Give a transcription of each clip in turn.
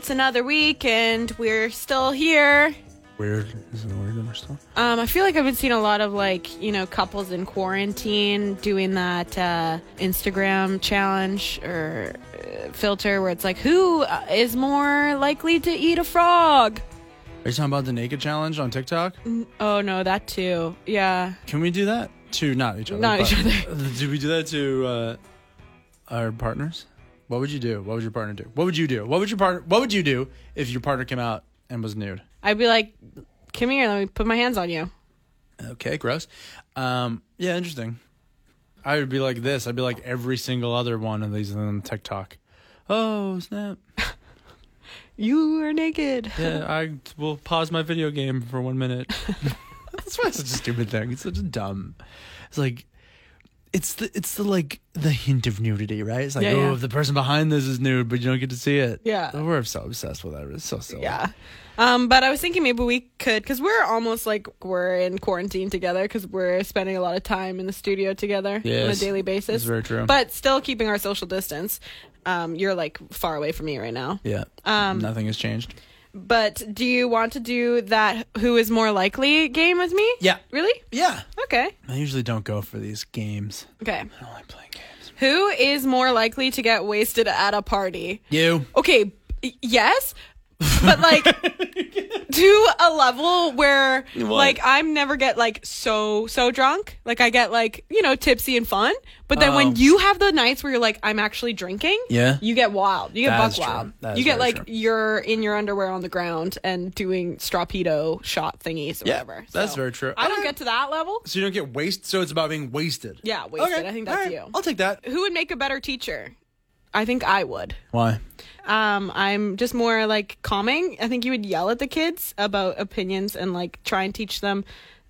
It's another week, and we're still here. Weird. Is it weird that we're still? Um, I feel like I've been seeing a lot of like you know couples in quarantine doing that uh, Instagram challenge or uh, filter where it's like who uh, more likely to eat a frog. Are you talking about the naked challenge on TikTok? Oh no, that too. Yeah. Can we do that to not each other? Not each other. Did we do that to uh, our partners? What would you do? What would your partner do? What would you do? What would your partner? What would you do if your partner came out and was nude? I'd be like, come here, let me put my hands on you. Okay, gross. Um, yeah, interesting. I would be like this. I'd be like every single other one of these on TikTok. Oh snap! You are naked. Yeah, I will pause my video game for one minute. That's why it's such a stupid thing. It's such a dumb. It's like, it's the it's the like the hint of nudity, right? It's like, Yeah, oh, yeah. if the person behind this is nude, but you don't get to see it. Yeah. Oh, we're so obsessed with that. It's so silly. Yeah. Um, but I was thinking maybe we could, because we're almost like we're in quarantine together, because we're spending a lot of time in the studio together on a Yes, daily basis. that's very true. But still keeping our social distance. Um, you're like far away from me right now. Yeah. Um, Nothing has changed. But do you want to do that who is more likely game with me? Yeah. Really? Yeah. Okay. I usually don't go for these games. Okay. I don't like playing games. Who is more likely to get wasted at a party? You. okay, yes, but like to a level where What? like I'm never get like so so drunk. Like I get like you know tipsy and fun, but then Oh. when um, you have the nights where you're like I'm actually drinking, Yeah. you get wild. You get That buck wild. You get like true. you're in your underwear on the ground and doing strawpedo shot thingies or Yeah, whatever. that's very true. I don't get to that level. So you don't get wasted. So it's about being wasted. Yeah, wasted. Okay, I think that's alright, you. I'll take that. Who would make a better teacher? I think I would. Why? Um, I'm just more like calming. I think you would yell at the kids about opinions and like try and teach them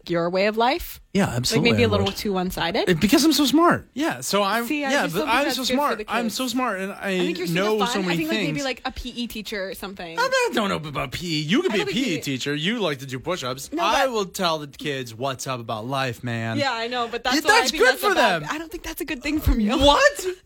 your way of life. Yeah, Like absolutely. maybe a little too one sided. Because I'm so smart. Yeah, so I'm. See, I yeah, just but I'm so smart. I'm so smart, and I, I think you're know fun. so many I think like maybe like a PE teacher or something. I don't know about PE. You could be a don't PE you- teacher. You like to do push-ups. No, I but- will tell the kids what's up about life, man. yeah, I know, but that's Yeah, why I that's think good that's for bad- them. I don't think that's a good thing from you. What?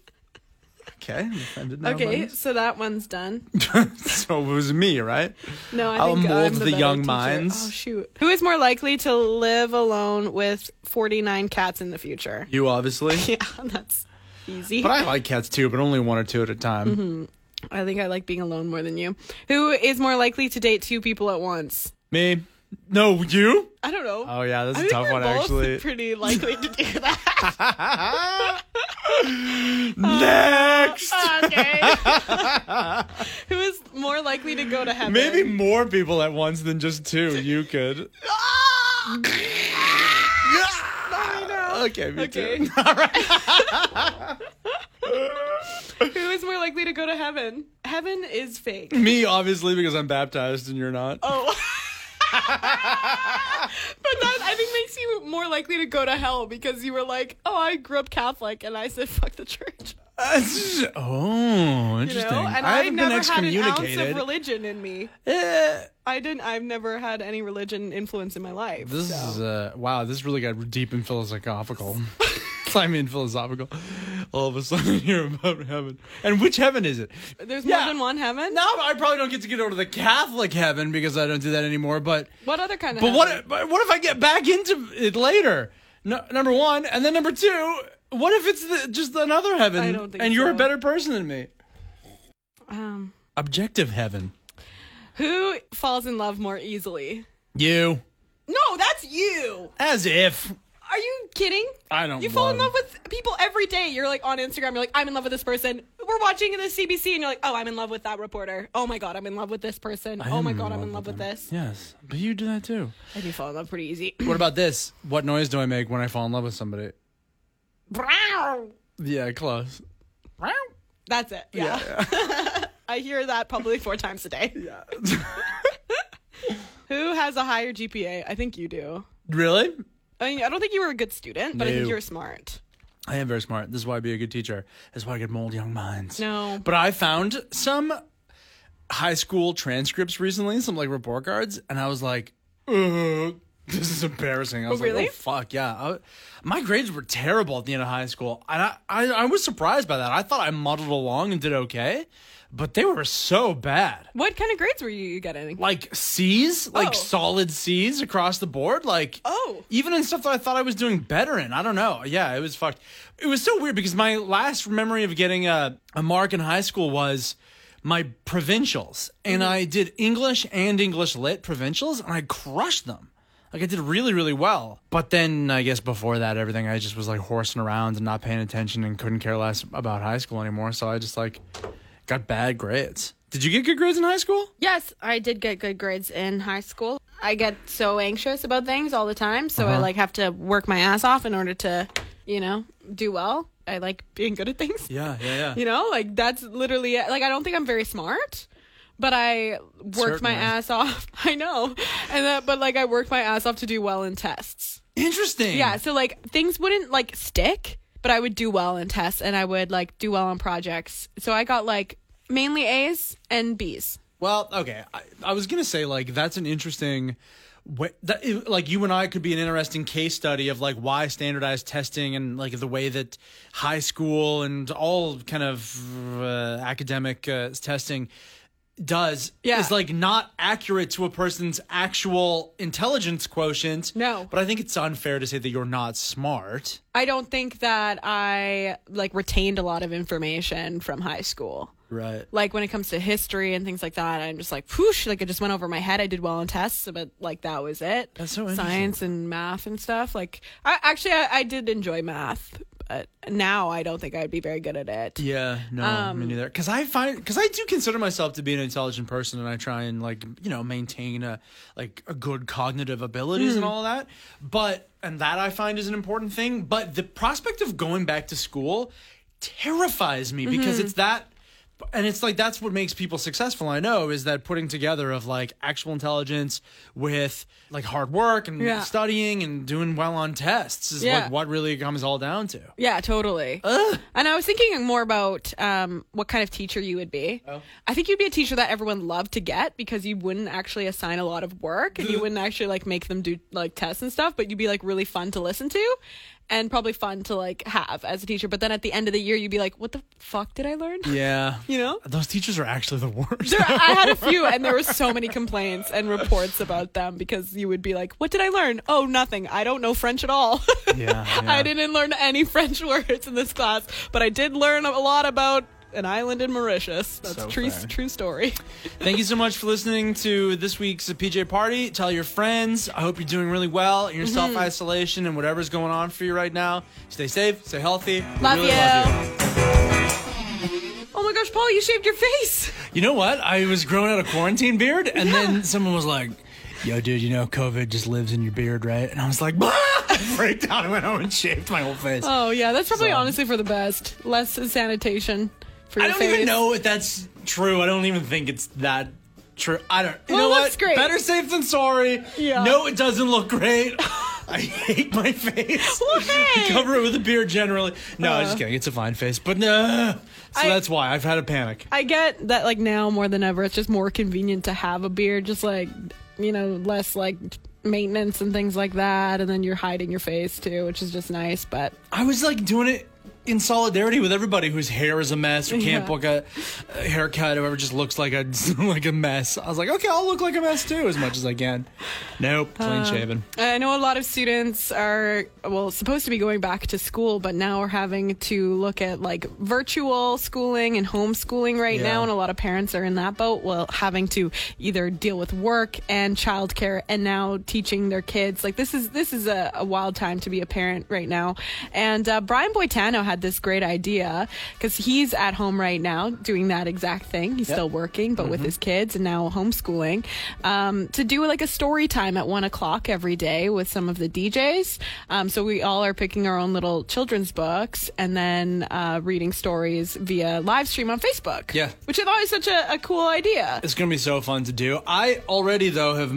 okay, I'm offended now. Okay, so that one's done. so it was me, right? No, I I'll think mold I'm the, the better young teacher. minds. Oh shoot! Who is more likely to live alone with 49 cats in the future? You obviously. Yeah, that's easy. But I like cats too, but only one or two at a time. Mm-hmm. I think I like being alone more than you. Who is more likely to date two people at once? Me? No, you? I don't know. Oh yeah, that's I a think tough we're one both actually. Pretty likely to do that. Next. okay. Who is more likely to go to heaven? Maybe more people at once than just two. You could. Ah! Okay, me Okay. too. Who is more likely to go to heaven? Heaven is fake. Me, obviously, because I'm baptized and you're not. Oh. But that I think makes you more likely to go to hell because you were like, "Oh, I grew up Catholic," and I said, "Fuck the church." oh, You interesting. know, and I I, haven't been never had an ounce of excommunicated. religion in me. Eh, I didn't. I've never had any religion influence in my life. this so. is uh, wow. This really got deep and philosophical. I mean, philosophical. All of a sudden, hear about heaven. And which heaven is it? There's Yeah. more than one heaven. No, I probably don't get to go to the Catholic heaven because I don't do that anymore. But What other kind of? but heaven? what but what if I get back into it later? No, number one, and then number two. What if it's the, just another heaven, I don't think and you're a so. better person than me? Um, Objective heaven. who falls in love more easily? You. No, that's you. As if. Are you kidding? I don't know. You fall in love- with people every day. You're like on Instagram. You're like, I'm in love with this person. We're watching the CBC, and you're like, Oh, I'm in love with that reporter. Oh my god, I'm in love with this person. I oh am my god, I'm in love with them. this. Yes, but you do that too. I do fall in love pretty easy. What about this? What noise do I make when I fall in love with somebody? Yeah, close. That's it. Yeah. I hear that probably four times a day. Yeah. Who has a higher GPA? I think you do. really? I mean, I don't think you were a good student, but I think No. you're smart. I am very smart. This is why I'd be a good teacher. This is why I could mold young minds. No. But I found some high school transcripts recently, some like report cards, and I was like, Ugh, This is embarrassing. I oh, was really? like, oh fuck yeah. I, my grades were terrible at the end of high school, and I, I I was surprised by that. I thought I muddled along and did okay, but they were so bad. What kind of grades were you getting? Like C's, like Oh. solid C's across the board. Like Oh. even in stuff that I thought I was doing better in. I don't know. Yeah, it was fucked. It was so weird because my last memory of getting a, a mark in high school was my provincials, and mm-hmm. I did English and English lit provincials, and I crushed them. Like I did really, really well. But then I guess before that, everything I just was like horsing around and not paying attention and couldn't care less about high school anymore. So I just like got bad grades. Did you get good grades in high school? Yes, I did get good grades in high school. I get so anxious about things all the time, so I Uh-huh. like have to work my ass off in order to, you know, do well. I like being good at things. Yeah, yeah, yeah. You know, like that's literally it. like I don't think I'm very smart, but I worked my ass off. I know, and that, but like I worked my ass off to do well in tests. Interesting. Yeah, so like things wouldn't like stick, but I would do well in tests, and I would like do well on projects. So I got like mainly A's and B's. Well, okay. I, I was gonna say like that's an interesting. Way, that, like you and I could be an interesting case study of like why standardized testing and like the way that high school and all kind of uh, academic uh, testing does Yeah. is like not accurate to a person's actual intelligence quotient. No. but I think it's unfair to say that you're not smart. I don't think that I like retained a lot of information from high school. Right. Like when it comes to history and things like that, I'm just like, whoosh, like it just went over my head. I did well on tests, but like that was it. That's so interesting. Science and math and stuff. Like, I actually I, I did enjoy math, but now I don't think I'd be very good at it. Yeah, no, Um, me neither. Because I find, because I do consider myself to be an intelligent person, and I try and like, you know, maintain a like a good cognitive abilities Hmm. and all that. But and that I find is an important thing. But the prospect of going back to school terrifies me because Mm-hmm. it's that. And it's like that's what makes people successful. I know is that putting together of like actual intelligence with like hard work and Yeah. studying and doing well on tests is Yeah. like what really comes all down to. Yeah, totally. And I was thinking more about um, what kind of teacher you would be. Oh. I think you'd be a teacher that everyone loved to get because you wouldn't actually assign a lot of work and you wouldn't actually like make them do like tests and stuff, but you'd be like really fun to listen to and probably fun to like have as a teacher. But then at the end of the year, you'd be like, what the fuck did I learn? Yeah, You know? Those teachers are actually the worst. There, I had a few, and there were so many complaints and reports about them because you would be like, "What did I learn? Oh, nothing. I don't know French at all. Yeah, yeah. I didn't learn any French words in this class, but I did learn a lot about an island in Mauritius. That's So true, fair. true story. Thank you so much for listening to this week's PJ Party. Tell your friends. I hope you're doing really well in your Mm-hmm. self isolation and whatever's going on for you right now. Stay safe, stay healthy. Love really you. love Oh my gosh, Pol, you shaved your face. you. You know what? I was growing out a quarantine beard, and then someone was like, Yo, dude, you know COVID just lives in your beard, right? And I was like, I freaked out. I went home and shaved my whole face. Oh yeah, that's probably So- honestly for the best. Less sanitation for I your don't face. even know if that's true. I don't even think it's that true. I don't. You Well, know it what? great. Better safe than sorry. Yeah. No, it doesn't look great. I hate my face. Well, hey. Cover it with a beard generally. No, I'm Uh. just kidding. It's a fine face, but no. So I- that's why I've had a panic. I get that like now more than ever, it's just more convenient to have a beard, just like you know, less like maintenance and things like that, and then you're hiding your face too, which is just nice. But I was like doing it in solidarity with everybody whose hair is a mess or can't Yeah. book a, a haircut or ever just looks like a like a mess. I was like, okay, I'll look like a mess too as much as I can. Nope, clean Uh, shaven. I know a lot of students are well supposed to be going back to school, but now we're having to look at like virtual schooling and homeschooling right Yeah. now, and a lot of parents are in that boat. Well, having to either deal with work and childcare, and now teaching their kids. Like this is this is a, a wild time to be a parent right now. And uh, Brian Boitano had this great idea because he's at home right now doing that exact thing. He's Yep. still working, but with his kids and now homeschooling, um, to do like a story time at one o'clock every day with some of the DJs. Um, so we all are picking our own little children's books and then uh, reading stories via live stream on Facebook. Yeah. Which I thought was such a, a cool idea. It's gonna be so fun to do. I already though have.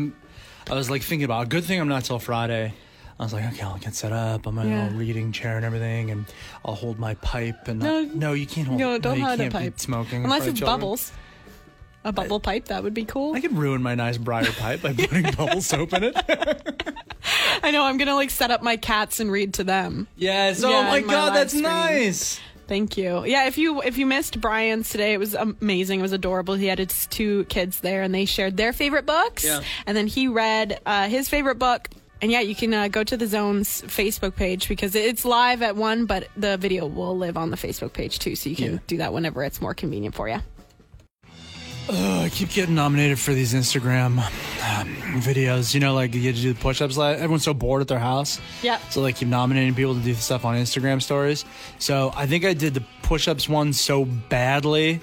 I was like thinking about. Good thing I'm not till Friday. I was like, okay, I'll get set up. I'm in Yeah. a reading chair and everything, and I'll hold my pipe. And No. no, you can't hold. No, don't you hide a pipe. Smoking Unless it's bubbles. A bubble pipe, that would be cool. I could ruin my nice briar pipe by putting bubble soap in it. I know. I'm gonna like set up my cats and read to them. Yes. Oh my my god, that's stream. nice. Thank you. Yeah, if you if you missed Brian's today, it was amazing. It was adorable. He had his two kids there, and they shared their favorite books. Yeah. And then he read uh, his favorite book. And yeah, you can uh, go to the Zone's Facebook page because it's live at one, but the video will live on the Facebook page too, so you can Yeah. do that whenever it's more convenient for you. Oh, I keep getting nominated for these Instagram um, videos. You know, like you get to do the push-ups. Like, everyone's so bored at their house. Yeah. So they keep nominating people to do stuff on Instagram stories. So I think I did the push-ups one so badly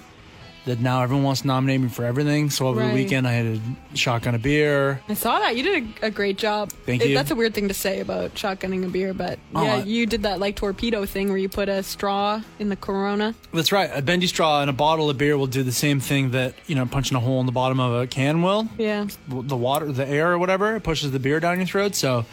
that now everyone wants to nominate me for everything. So over Right. the weekend, I had a shotgun a beer. I saw that. You did a, a great job. Thank It- you. That's a weird thing to say about shotgunning a beer, but Oh, yeah, I- you did that like torpedo thing where you put a straw in the Corona. That's right. A bendy straw and a bottle of beer will do the same thing that you know punching a hole in the bottom of a can will. Yeah. the water, the air or whatever, it pushes the beer down your throat. So,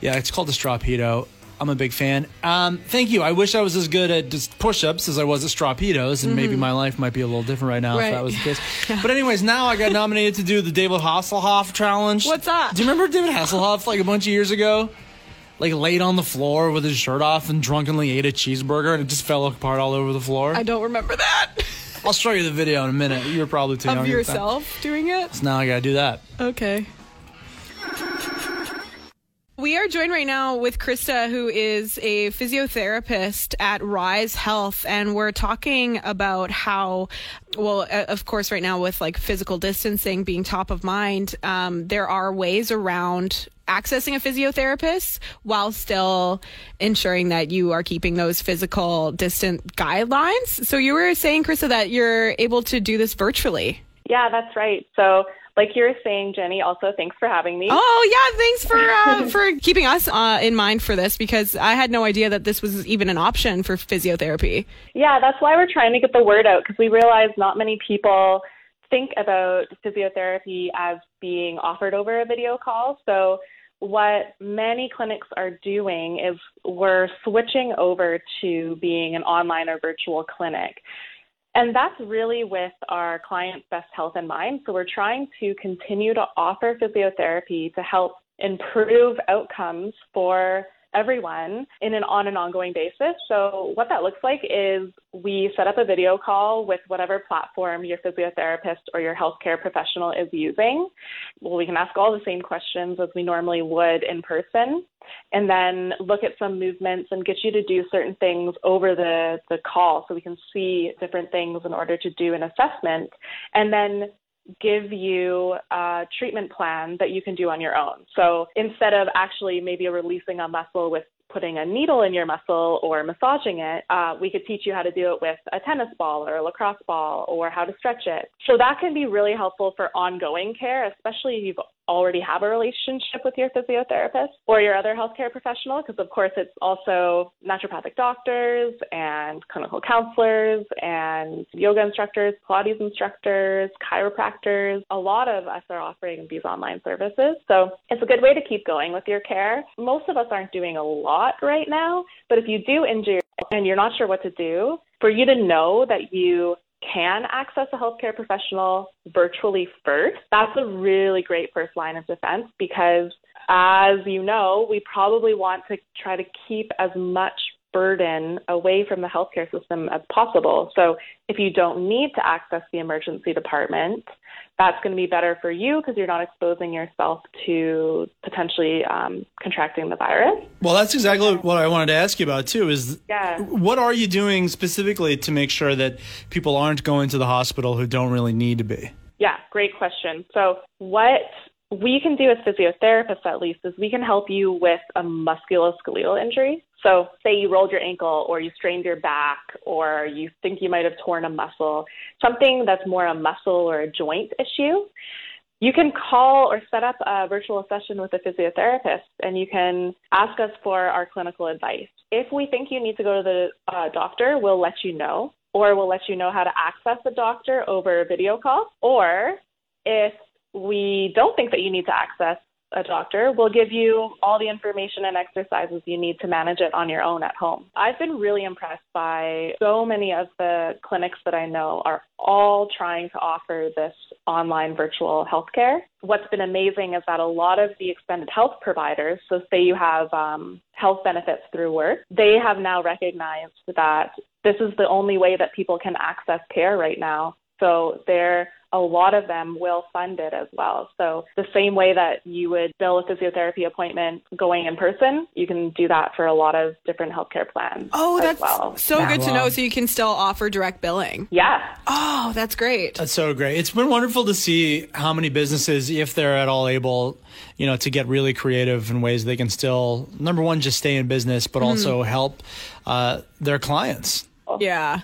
yeah, it's called a straw strawpedo. I'm a big fan. Um, thank you. I wish I was as good at just push-ups as I was at strawpedos, and maybe my life might be a little different right now Mm-hmm. Right. if that was the case. But anyways, now I got nominated to do the David Hasselhoff challenge. What's that? Do you remember David Hasselhoff like a bunch of years ago? Like laid on the floor with his shirt off and drunkenly ate a cheeseburger and it just fell apart all over the floor. I don't remember that. I'll show you the video in a minute. You were probably too young. of the time. yourself doing it? So now I gotta do that. Okay. We are joined right now with Krista, who is a physiotherapist at Rise Health, and we're talking about how, well, uh, of course, right now with like physical distancing being top of mind, um, there are ways around accessing a physiotherapist while still ensuring that you are keeping those physical distant guidelines. So you were saying, Krista, that you're able to do this virtually. Yeah, that's right. So, like you were saying, Jenny, also thanks for having me. Oh yeah, thanks for uh, for keeping us uh, in mind for this because I had no idea that this was even an option for physiotherapy. Yeah, that's why we're trying to get the word out because we realize not many people think about physiotherapy as being offered over a video call. So, what many clinics are doing is we're switching over to being an online or virtual clinic. And that's really with our clients' best health in mind. So we're trying to continue to offer physiotherapy to help improve outcomes for everyone in an on an ongoing basis. So what that looks like is we set up a video call with whatever platform your physiotherapist or your healthcare professional is using. Well, we can ask all the same questions as we normally would in person and then look at some movements and get you to do certain things over the, the call so we can see different things in order to do an assessment and then give you a treatment plan that you can do on your own. So instead of actually maybe releasing a muscle with putting a needle in your muscle or massaging it, uh, we could teach you how to do it with a tennis ball or a lacrosse ball or how to stretch it. So that can be really helpful for ongoing care, especially if you've already have a relationship with your physiotherapist or your other healthcare professional, because of course it's also naturopathic doctors and clinical counselors and yoga instructors, Pilates instructors, chiropractors. A lot of us are offering these online services. So it's a good way to keep going with your care. Most of us aren't doing a lot right now, but if you do injure and you're not sure what to do, for you to know that you can access a healthcare professional virtually first, that's a really great first line of defense because, as you know, we probably want to try to keep as much burden away from the healthcare system as possible. So, if you don't need to access the emergency department, that's going to be better for you because you're not exposing yourself to potentially um, contracting the virus. Well, that's exactly what I wanted to ask you about too. Is Yeah. what are you doing specifically to make sure that people aren't going to the hospital who don't really need to be? Yeah, great question. So, what we can do as physiotherapists, at least, is we can help you with a musculoskeletal injury. So, say you rolled your ankle or you strained your back or you think you might have torn a muscle, something that's more a muscle or a joint issue. You can call or set up a virtual session with a physiotherapist and you can ask us for our clinical advice. If we think you need to go to the uh, doctor, we'll let you know, or we'll let you know how to access a doctor over a video call. Or if we don't think that you need to access a doctor We'll give you all the information and exercises you need to manage it on your own at home. I've been really impressed by so many of the clinics that I know are all trying to offer this online virtual healthcare. What's been amazing is that a lot of the extended health providers, so say you have um, health benefits through work, they have now recognized that this is the only way that people can access care right now. So they're a lot of them will fund it as well. So the same way that you would bill a physiotherapy appointment going in person, you can do that for a lot of different healthcare plans. Oh, as that's well. so Yeah. good to know. So you can still offer direct billing. Yeah. Oh, that's great. That's so great. It's been wonderful to see how many businesses, if they're at all able, you know, to get really creative in ways they can still, number one, just stay in business, but also help uh, their clients. Oh. Yeah.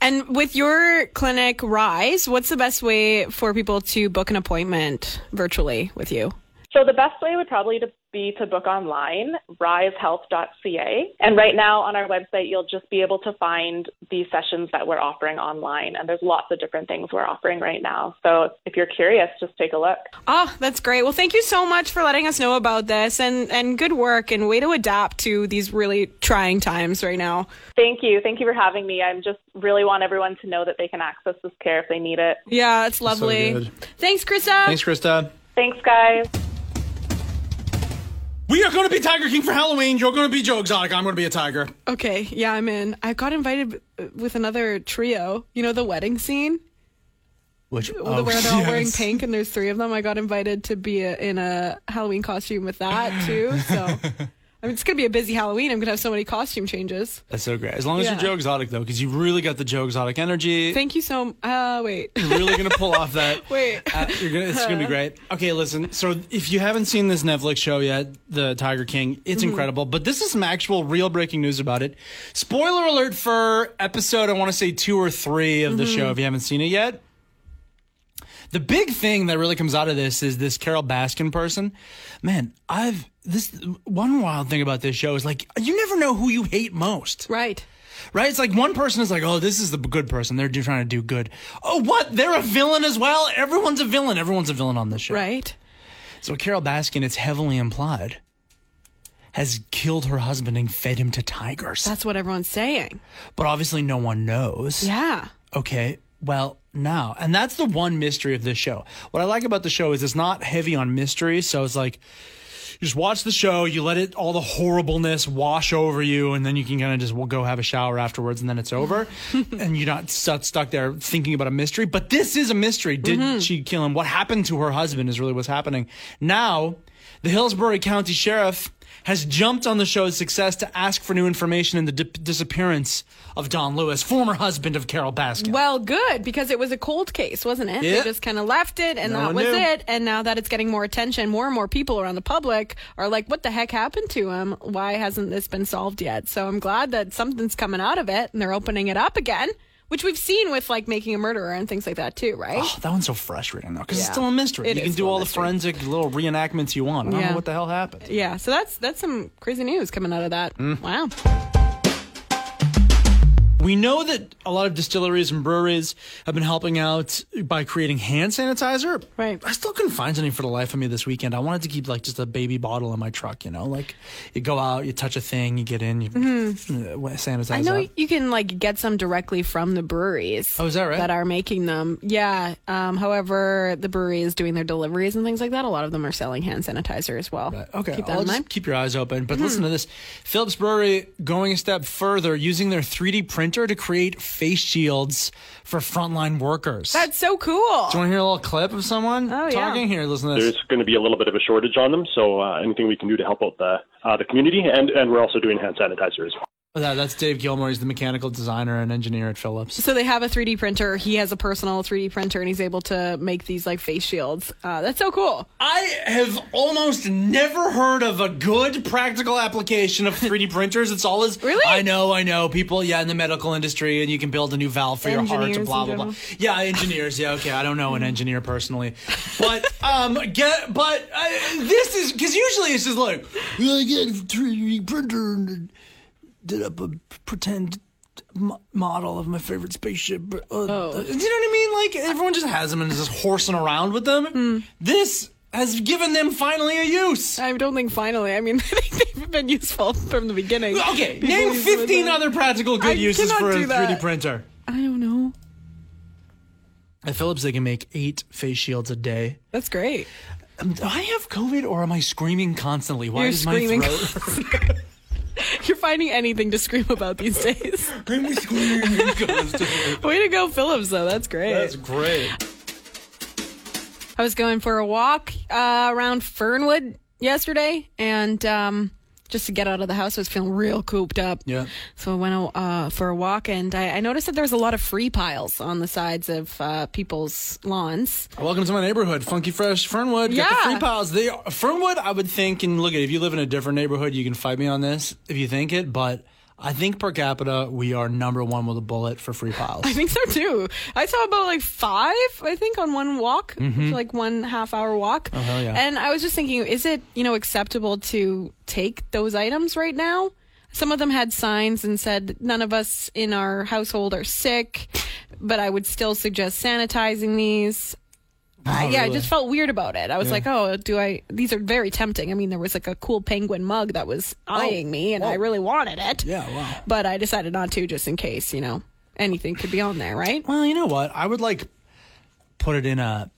And with your clinic, Rise, what's the best way for people to book an appointment virtually with you? So the best way would probably to be to book online, risehealth.ca. And right now on our website, you'll just be able to find the sessions that we're offering online. And there's lots of different things we're offering right now. So if you're curious, just take a look. Oh, that's great. Well, thank you so much for letting us know about this and, and good work and way to adapt to these really trying times right now. Thank you. Thank you for having me. I just really want everyone to know that they can access this care if they need it. Yeah, it's lovely. good. Thanks, Krista. Thanks, Krista. Thanks, guys. We are going to be Tiger King for Halloween. You're going to be Joe Exotic. I'm going to be a tiger. Okay, yeah, I'm in. I got invited uh, with another trio. You know the wedding scene Which, where oh, they're all wearing pink and there's three of them. I got invited to be a, in a Halloween costume with that too. So I mean, it's gonna be a busy Halloween. I'm gonna have so many costume changes. That's so great. As long as Yeah. you're Joe Exotic, though, because you really got the Joe Exotic energy. Thank you so. Uh, wait, You're really going to pull off that. wait. Uh, you're gonna, it's gonna be great. Okay, listen. So if you haven't seen this Netflix show yet, The Tiger King, it's incredible. But this is some actual real breaking news about it. Spoiler alert for episode I want to say two or three of the show. If you haven't seen it yet, the big thing that really comes out of this is this Carole Baskin person. Man, I've this one wild thing about this show is like you never know who you hate most right. right? It's like one person is like, oh, this is the good person. They're trying to do good. Oh, what? They're a villain as well? Everyone's a villain. Everyone's a villain on this show. Right. So Carole Baskin, it's heavily implied, has killed her husband and fed him to tigers. That's what everyone's saying. but obviously no one knows. Yeah. Okay. Well, now, and that's the one mystery of this show. What I like about the show is it's not heavy on mystery. So it's like, you just watch the show, you let it all the horribleness wash over you, and then you can kind of just go have a shower afterwards, and then it's over, and you're not stuck stuck there thinking about a mystery. But this is a mystery. Did mm-hmm. she kill him? What happened to her husband is really what's happening. Now, the Hillsborough County Sheriff has jumped on the show's success to ask for new information in the di- disappearance of Don Lewis, former husband of Carole Baskin. Well, good because it was a cold case, wasn't it? Yeah. They just kind of left it, and No that was knew. it. And now that it's getting more attention, more and more people around the public are like, "What the heck happened to him? Why hasn't this been solved yet?" So I'm glad that something's coming out of it, and they're opening it up again, which we've seen with like making a murderer and things like that too, right? Oh, that one's so frustrating though, because it's still a mystery. It you can do all the forensic little reenactments you want. I don't Yeah. know what the hell happened. Yeah, so that's that's some crazy news coming out of that. Mm. Wow. We know that a lot of distilleries and breweries have been helping out by creating hand sanitizer. Right. I still couldn't find any for the life of me this weekend. I wanted to keep like just a baby bottle in my truck, you know, like you go out, you touch a thing, you get in, you uh, sanitize. Mm-hmm. I know you can like get some directly from the breweries. Oh, is that right? That are making them. Yeah. Um, however, the brewery is doing their deliveries and things like that. A lot of them are selling hand sanitizer as well. Okay, Keep that I'll in mind. keep your eyes open. But listen to this: Phillips Brewery going a step further, using their 3D printer to create face shields for frontline workers. That's so cool. Do you want to hear a little clip of someone Oh, yeah. talking? Here, listen to this. there's going to be a little bit of a shortage on them. So uh, anything we can do to help out the uh, the community, and and we're also doing hand sanitizer as well. That, that's Dave Gilmore. He's the mechanical designer and engineer at Phillips. So they have a 3D printer. He has a personal 3D printer, and he's able to make these like face shields. Uh, that's so cool. I have almost never heard of a good practical application of 3D printers. It's always Really? I know, I know. People, yeah, in the medical industry, and you can build a new valve for your heart, and blah blah blah. Yeah, engineers. Yeah, okay. I don't know an engineer personally, but um, get but uh, this is because usually it's just like I get a 3D printer and did up a pretend. mo- Model of my favorite spaceship. but, Uh, Oh. Do you know what I mean? Like everyone just has them and is just horsing around with them. Hmm. This has given them finally a use. I don't think finally. I mean, I think they've been useful from the beginning. Okay, People name use them as 15 other practical good I uses for a do 3D printer. I don't know. At Phillips, they can make eight face shields a day. That's great. Um, Do I have COVID or am I screaming constantly? Why You're does screaming. my throat You're finding anything to scream about these days. Can we scream? Way to go, Phillips, though. That's great. That's great. I was going for a walk uh, around Fernwood yesterday, and um, just to get out of the house, I was feeling real cooped up. Yeah. So I went uh, for a walk, and I, I noticed that there was a lot of free piles on the sides of uh, people's lawns. Welcome to my neighborhood, Funky Fresh Fernwood. Got the Yeah. free piles. They Fernwood. I would think, and look at if you live in a different neighborhood, you can fight me on this if you think it, but I think per capita we are number one with a bullet for free piles. I think so too. I saw about like five, I think, on one walk, like one half hour walk. Mm-hmm. Oh, hell yeah. And I was just thinking, is it, you know, acceptable to take those items right now? Some of them had signs and said, none of us in our household are sick, but I would still suggest sanitizing these. Uh, yeah, I Oh, just felt weird about it. I was like, oh, do I? These are very tempting. I mean, there was like a cool penguin mug that was eyeing me, and I really wanted it. Oh, Yeah, wow. But I decided not to, just in case, you know, anything could be on there, right? Well, you know what? I would like put it in a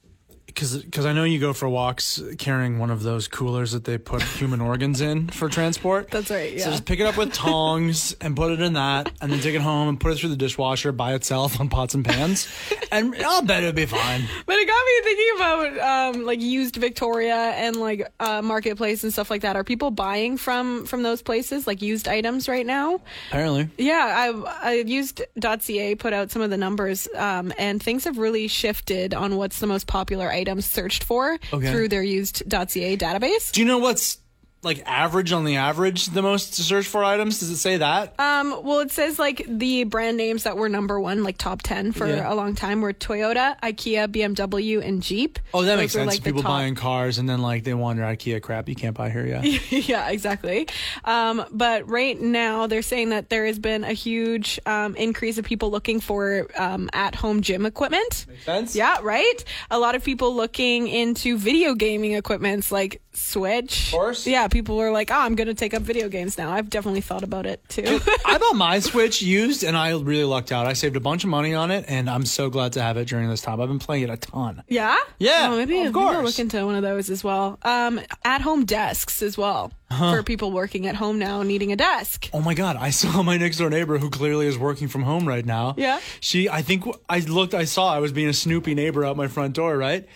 because I know you go for walks carrying one of those coolers that they put human organs in for transport. That's right, Yeah. So just pick it up with tongs and put it in that, and then take it home and put it through the dishwasher by itself on pots and pans, and I'll bet it'll be fine. But it got me thinking about um, like used Victoria and like uh, marketplace and stuff like that. Are people buying from from those places like used items right now? Apparently, Yeah, I I used .ca put out some of the numbers, um, and things have really shifted on what's the most popular items searched for Okay. through their used.ca database. do you know what's like average on the average the most searched for items? Does it say that? Um, well, it says like the brand names that were number one, like top ten for Yeah. a long time, were Toyota, IKEA, BMW, and Jeep. Oh, that Those makes were, sense. like, People top- buying cars and then like they wander IKEA crap you can't buy here yet. yeah, exactly. Um, but right now, they're saying that there has been a huge um, increase of people looking for um, at-home gym equipment. Makes sense. Yeah, right. A lot of people looking into video gaming equipments like Switch. Of course. Yeah, people were like, "Oh, I'm going to take up video games now." I've definitely thought about it too. I bought my Switch used and I really lucked out. I saved a bunch of money on it and I'm so glad to have it during this time. I've been playing it a ton. yeah. Yeah, Oh, maybe, of maybe I'll look into one of those as well. Um, at-home desks as well for people working at home now needing a desk. Oh my god, I saw my next door neighbor who clearly is working from home right now. Yeah. She I think I looked I saw I was being a snoopy neighbor out my front door, right?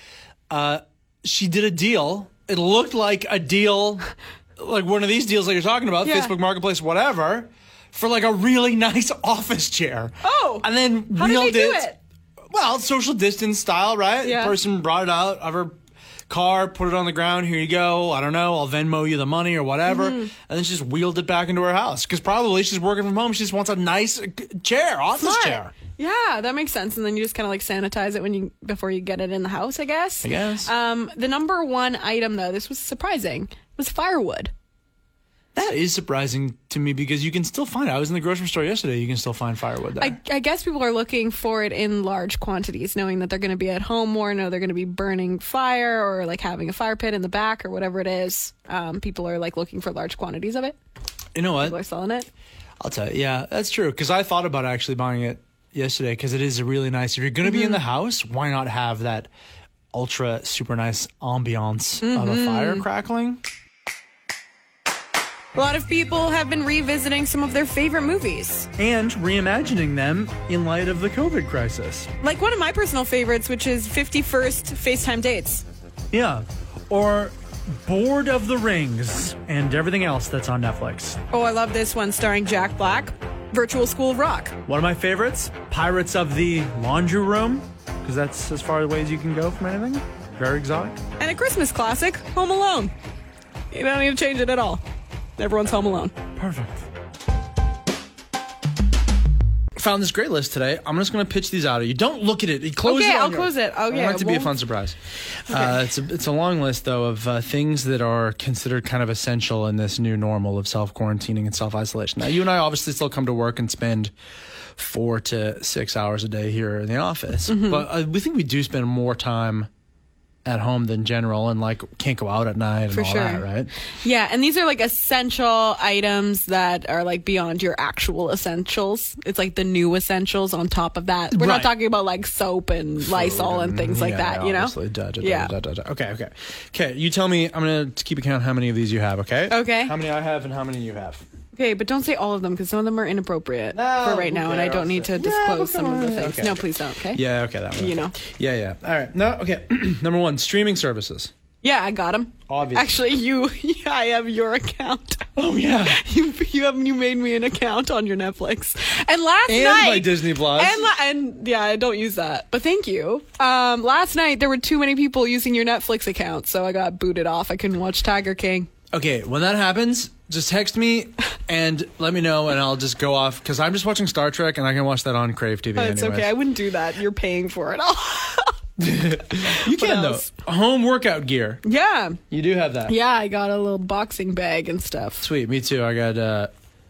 Uh she did a deal. It looked like a deal like one of these deals that you're talking about, Yeah. Facebook Marketplace whatever, for like a really nice office chair. Oh, And then How did wheeled they do it? Well, social distance style, right? Yeah. The person brought it out of her car, put it on the ground. Here you go. I don't know. I'll Venmo you the money or whatever. Mm-hmm. And then she just wheeled it back into her house because probably she's working from home. She just wants a nice uh, chair, office Smart. chair. Yeah, that makes sense. And then you just kind of like sanitize it when you before you get it in the house, I guess. I guess. Um, the number one item though, this was surprising, was firewood. That is surprising to me because you can still find it. I was in the grocery store yesterday. You can still find firewood there. I, I guess people are looking for it in large quantities, knowing that they're going to be at home more, know they're going to be burning fire or like having a fire pit in the back or whatever it is. Um, people are like looking for large quantities of it. you know what? People are selling it. I'll tell you. Yeah, that's true. Because I thought about actually buying it yesterday because it is really nice. If you're going to be in Mm-hmm. the house, why not have that ultra super nice ambiance of a Mm-hmm. fire crackling? A lot of people have been revisiting some of their favorite movies. and reimagining them in light of the COVID crisis. Like one of my personal favorites, which is 51st FaceTime Dates. Yeah. Or Board of the Rings and everything else that's on Netflix. Oh, I love this one starring Jack Black, Virtual School of Rock. One of my favorites, Pirates of the Laundry Room, because that's as far away as you can go from anything. Very exotic. And a Christmas classic, Home Alone. You don't need to change it at all. Everyone's home alone. Perfect. Found this great list today. I'm just going to pitch these out at you. Don't look at it. Close Okay, it. I'll your- close it. I Okay, want it to be a fun surprise. Uh, it's a it's a long list though of uh, things that are considered kind of essential in this new normal of self quarantining and self isolation. Now, you and I obviously still come to work and spend four to six hours a day here in the office, Mm-hmm. but uh, we think we do spend more time at home than general and like can't go out at night and For all sure. that, right? Yeah, and these are like essential items that are like beyond your actual essentials. It's like the new essentials on top of that. We're Right. not talking about like soap and Lysol and things like Yeah, that, you know? Da, da, da, Yeah. da, da, da. Okay, okay. Okay, you tell me, I'm going to keep account how many of these you have, okay? Okay. How many I have and how many you have. Okay, but don't say all of them because some of them are inappropriate No, for right now, and I don't need to disclose well, some come of the things. Okay. No, please don't, okay? Yeah, okay, that one. You know. Yeah, yeah. All right. No, okay. Number one, streaming services. Yeah, I got them. Obviously. Actually, you, yeah, I have your account. Oh, yeah. You, you have you made me an account on your Netflix. And last And night, my Disney Plus. And, la- and yeah, I don't use that, but thank you. Um, last night there were too many people using your Netflix account, so I got booted off. I couldn't watch Tiger King. Okay, when that happens, just text me and let me know, and I'll just go off because I'm just watching Star Trek and I can watch that on Crave TV. But it's anyways. okay. I wouldn't do that. You're paying for it. All. You can though. else? Home workout gear. yeah, You do have that. yeah. I got a little boxing bag and stuff. Sweet. Me too. I got uh,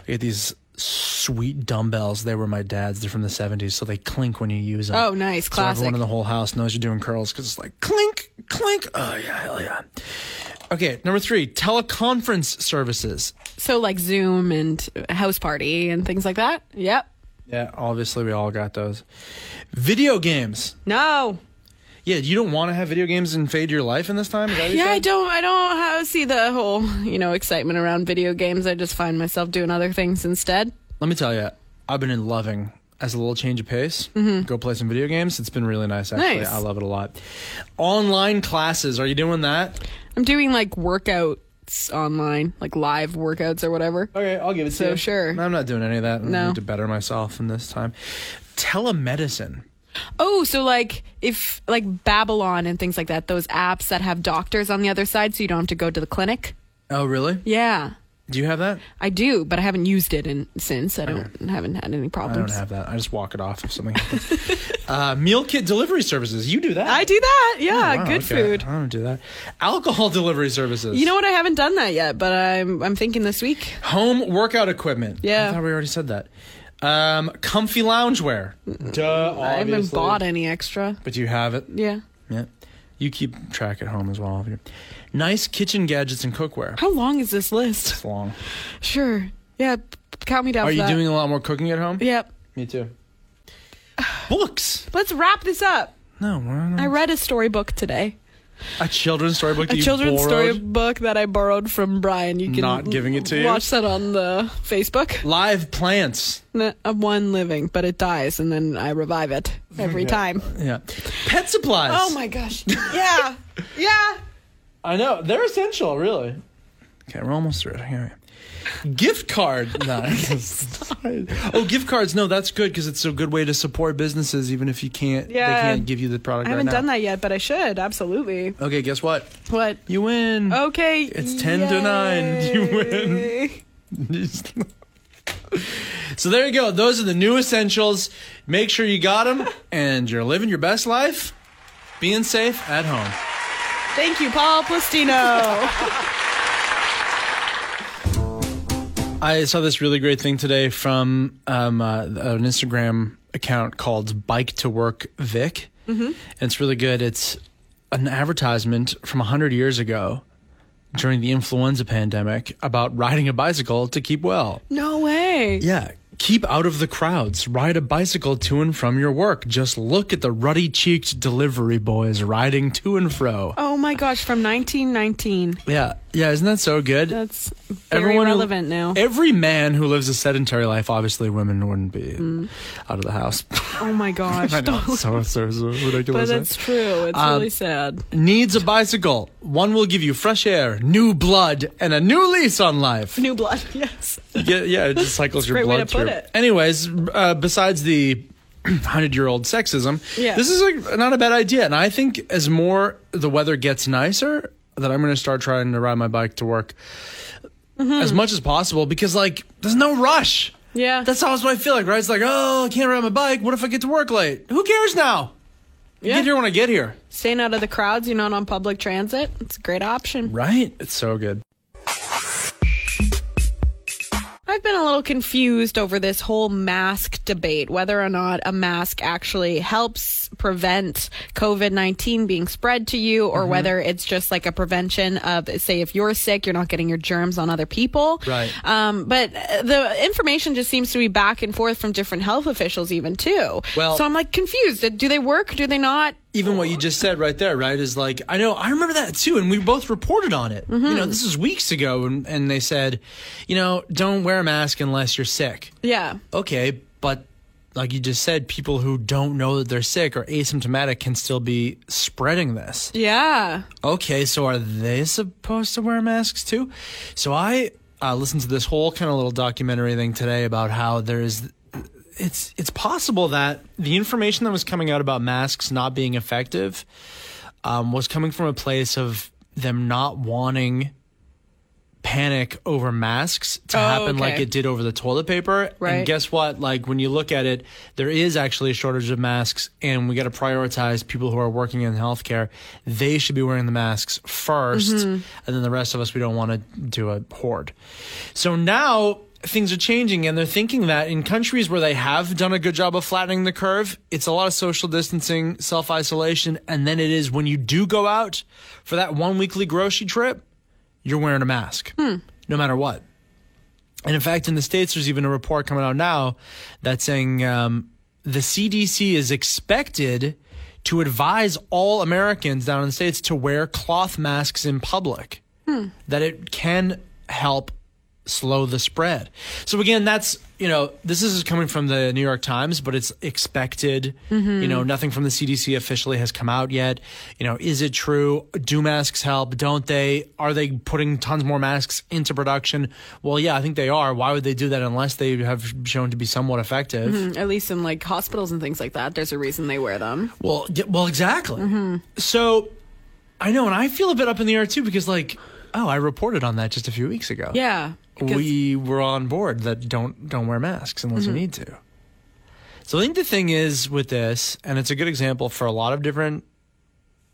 I got these sweet dumbbells. They were my dad's. They're from the '70s, so they clink when you use them. Oh, nice, So classic. everyone in the whole house knows you're doing curls because it's like clink, clink. Oh yeah, hell yeah. Okay, number three, teleconference services. So like Zoom and House Party and things like that. Yep. Yeah, obviously we all got those. Video games. No. Yeah, you don't want to have video games invade your life in this time? Yeah, I don't. I don't have, see the whole you know excitement around video games. I just find myself doing other things instead. Let me tell you, I've been in loving as a little change of pace. Go play some video games. It's been really nice, actually. Mm-hmm. Nice. I love it a lot. Online classes. Are you doing that? I'm doing like workouts online, like live workouts or whatever. Okay, I'll give it So, to you. sure. I'm not doing any of that. I No. need to better myself in this time. Telemedicine. Oh, so like if like Babylon and things like that, those apps that have doctors on the other side, so you don't have to go to the clinic. Oh, really? Yeah, Do you have that? I do, but I haven't used it in since. I don't haven't had any problems. I don't have that. I just walk it off if something happens. uh, meal kit delivery services. You do that. I do that. Yeah, Oh, wow, good okay. food. I don't do that. Alcohol delivery services. You know what? I haven't done that yet, but I'm I'm thinking this week. Home workout equipment. Yeah. I thought we already said that. Um, comfy loungewear. Duh, I haven't bought any extra. But you have it. Yeah. Yeah. You keep track at home as well. Nice kitchen gadgets and cookware. How long is this list? It's long. Sure. Yeah. p- Count me down. Are for you that. doing a lot more cooking at home? Yep. Me too. Books. Let's wrap this up. No, we're not- I read a storybook today. a children's storybook. that A you children's borrowed? storybook that I borrowed from Brian. You can Not giving it to you? Watch that on the Facebook. Live plants. N- uh, One living, but it dies, and then I revive it every time. Yeah. Pet supplies. Oh my gosh! Yeah, yeah. I know they're essential, really. Okay, we're almost through it. Here. Gift card. No. oh, gift cards. No, that's good because it's a good way to support businesses, even if you can't. Yeah. They can't give you the product I haven't now. done that yet, but I should absolutely. Okay, guess what? What? You win. Okay. It's 10 to 9. You win. So there you go. Those are the new essentials. Make sure you got them, and you're living your best life, being safe at home. Thank you, Pol Plastino. I saw this really great thing today from um, uh, an Instagram account called Bike to Work Vic. Mm-hmm. And it's really good. It's an advertisement from 100 years ago during the influenza pandemic about riding a bicycle to keep well. no way. Yeah. Keep out of the crowds. Ride a bicycle to and from your work. Just look at the ruddy cheeked delivery boys riding to and fro. Oh my gosh, from 1919. Yeah. Yeah. Isn't that so good? That's very Everyone who- relevant now. Every man who lives a sedentary life, obviously women wouldn't be Mm. out of the house. oh my gosh. I know, it's so, so, so but ridiculous. it's true. It's Um, really sad. Needs a bicycle. One will give you fresh air, new blood, and a new lease on life. New blood. Yes. Yeah, yeah, it just cycles your blood through. Anyways, uh, besides the hundred-year-old sexism, Yeah. this is a, not a bad idea. And I think as more the weather gets nicer, that I'm going to start trying to ride my bike to work Mm-hmm. as much as possible because, like, there's no rush. Yeah. That's always what I feel like, right? It's like, oh, I can't ride my bike. What if I get to work late? Who cares now? yeah. Get here when I get here. Staying out of the crowds, you're not on public transit. It's a great option. Right? It's so good. I've been a little confused over this whole mask debate, whether or not a mask actually helps prevent COVID 19 being spread to you, or Mm-hmm. whether it's just like a prevention of, say, if you're sick, you're not getting your germs on other people. Right. Um, but uh, the information just seems to be back and forth from different health officials, even too. Well- so I'm like confused. Do they work? Do they not? Even what you just said right there, right, is like I know I remember that too, and we both reported on it. You know, this was weeks ago, and, and they said, you know, don't wear a mask unless you're sick. Yeah. Okay, but like you just said, people who don't know that they're sick or asymptomatic can still be spreading this. Yeah. Okay, so are they supposed to wear masks too? So I uh, listened to this whole kind of little documentary thing today about how there's it's it's possible that the information that was coming out about masks not being effective um, was coming from a place of them not wanting panic over masks to Oh, happen okay. like it did over the toilet paper. Right. And guess what? Like when you look at it, there is actually a shortage of masks, and we got to prioritize people who are working in healthcare. They should be wearing the masks 1st Mm-hmm. and then the rest of us we don't want to do a hoard. So now things are changing and they're thinking that in countries where they have done a good job of flattening the curve, it's a lot of social distancing, self-isolation, and then it is when you do go out for that one weekly grocery trip, you're wearing a mask, no matter what. And in fact, in the States, there's even a report coming out now that's saying um, the CDC is expected to advise all Americans down in the States to wear cloth masks in public, that it can help slow the spread. So again, that's you know this is coming from the New York Times, but it's expected. Mm-hmm. You know, nothing from the CDC officially has come out yet. You know, is it true? Do masks help? Don't they? Are they putting tons more masks into production? Well, yeah, I think they are. Why would they do that unless they have shown to be somewhat effective? Mm-hmm. At least in like hospitals and things like that, there's a reason they wear them. Well, well, exactly. Mm-hmm. So I know, and I feel a bit up in the air too because, like, oh, I reported on that just a few weeks ago. Yeah. we were on board that don't don't wear masks unless you mm-hmm. need to. So I think the thing is with this, and it's a good example for a lot of different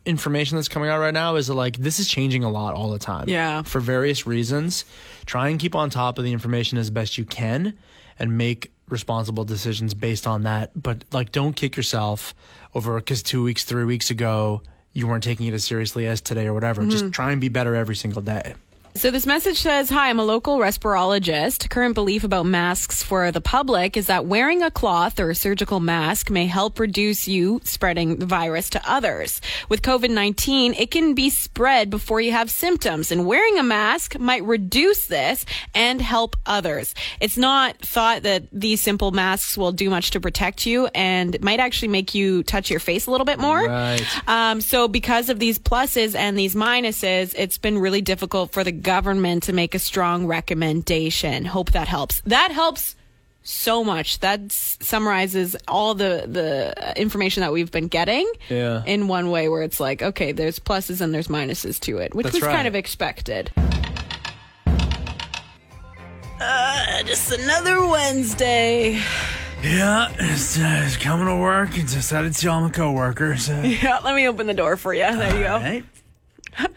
information that's coming out right now, is that like this is changing a lot all the time. Yeah. For various reasons. Try and keep on top of the information as best you can and make responsible decisions based on that. But like don't kick yourself over because two weeks, three weeks ago you weren't taking it as seriously as today or whatever. Just mm-hmm. try and be better every single day. So this message says, Hi, I'm a local respirologist. Current belief about masks for the public is that wearing a cloth or a surgical mask may help reduce you spreading the virus to others. With COVID-19, it can be spread before you have symptoms and wearing a mask might reduce this and help others. It's not thought that these simple masks will do much to protect you and might actually make you touch your face a little bit more. Right. Um, so because of these pluses and these minuses, it's been really difficult for the government to make a strong recommendation. Hope that helps. That helps so much. That summarizes all the the information that we've been getting Yeah. in one way, where it's like, okay, there's pluses and there's minuses to it, which That's was right. kind of expected. Uh, just another Wednesday. Yeah, it's, uh, it's coming to work and decided to tell my coworkers. Uh, Yeah, let me open the door for you. There you go.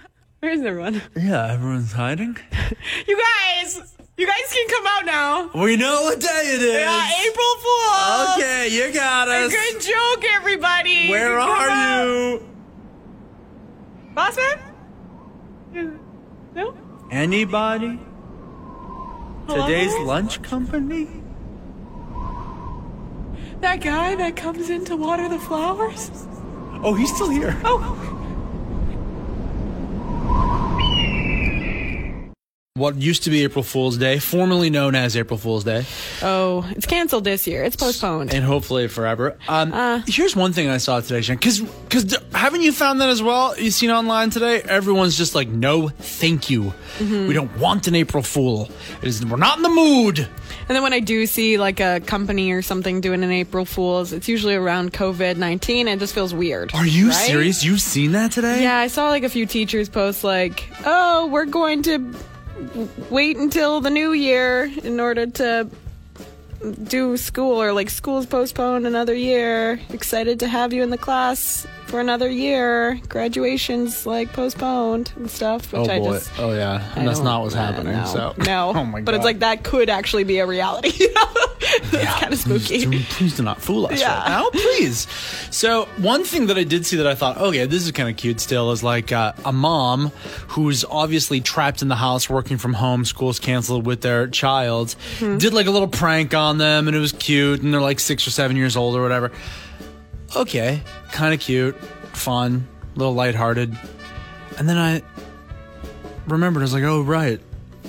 Where's everyone? Yeah, everyone's hiding. You guys, you guys can come out now. We know what day it is. Yeah, April Fool. Okay, you got us. A Good joke, everybody. Where are out. you? boss man? No. Anybody? Today's lunch company? That guy that comes in to water the flowers. Oh, he's still here. Oh, What used to be April Fool's Day, formerly known as April Fool's Day, oh, it's canceled this year. It's postponed. and hopefully forever. Um, Uh. here's one thing I saw today, Jen, because because haven't you found that as well? You seen online today? Everyone's just like, no, thank you. Mm-hmm. We don't want an April Fool. It is, we're not in the mood. And then when I do see like a company or something doing an April Fool's, it's usually around COVID nineteen. It just feels weird. Are you right? serious? You've seen that today? Yeah, I saw like a few teachers post like, "Oh, we're going to wait until the new year in order to do school or like school's postponed another year. Excited to have you in the class for another year. Graduation's like postponed and stuff. Which oh I boy. just oh yeah. I And that's don't- not what's uh, happening. no. So no. oh my god. But it's like that could actually be a reality. You know? it's kind of spooky. Please, please do not fool us Yeah. right now, please. So one thing that I did see that I thought, okay, this is kind of cute. Still, is like uh, a mom who's obviously trapped in the house, working from home, school's canceled with their child, Hmm. did like a little prank on them, and it was cute, and they're like six or seven years old or whatever. Okay, kind of cute, fun, a little lighthearted, and then I remembered. I was like, oh right.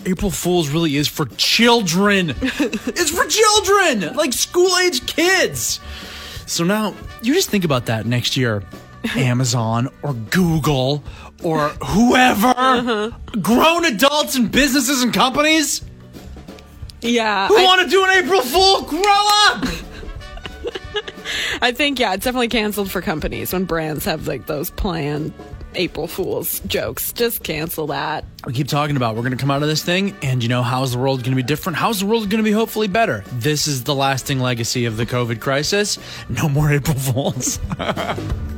April Fool's really is for children. it's for children, like school age kids. So now you just think about that next year. Amazon or Google or whoever, uh-huh. grown adults and businesses and companies Yeah. who want to do an April Fool, grow up. I think yeah, it's definitely canceled for companies when brands have like those planned April Fools jokes. Just cancel that. we keep talking about we're going to come out of this thing and you know how's the world going to be different how's the world going to be hopefully better this is the lasting legacy of the covid crisis no more april fools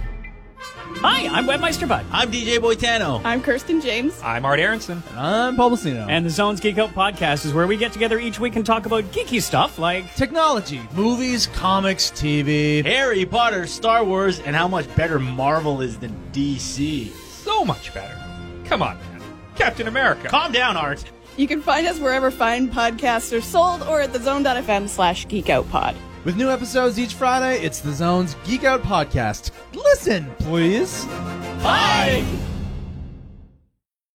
Hi, I'm Webmeister Bud. I'm DJ Boitano. I'm Kirsten James. I'm Art Aronson. I'm Paul Bacino. And the Zone's Geek Out podcast is where we get together each week and talk about geeky stuff like technology, movies, comics, TV, Harry Potter, Star Wars, and how much better Marvel is than DC. so much better. Come on, man. Captain America. Calm down, Art. You can find us wherever fine podcasts are sold or at thezone.fm slash geekoutpod. With new episodes each Friday, it's the Zone's Geek Out Podcast. Listen, please. Bye.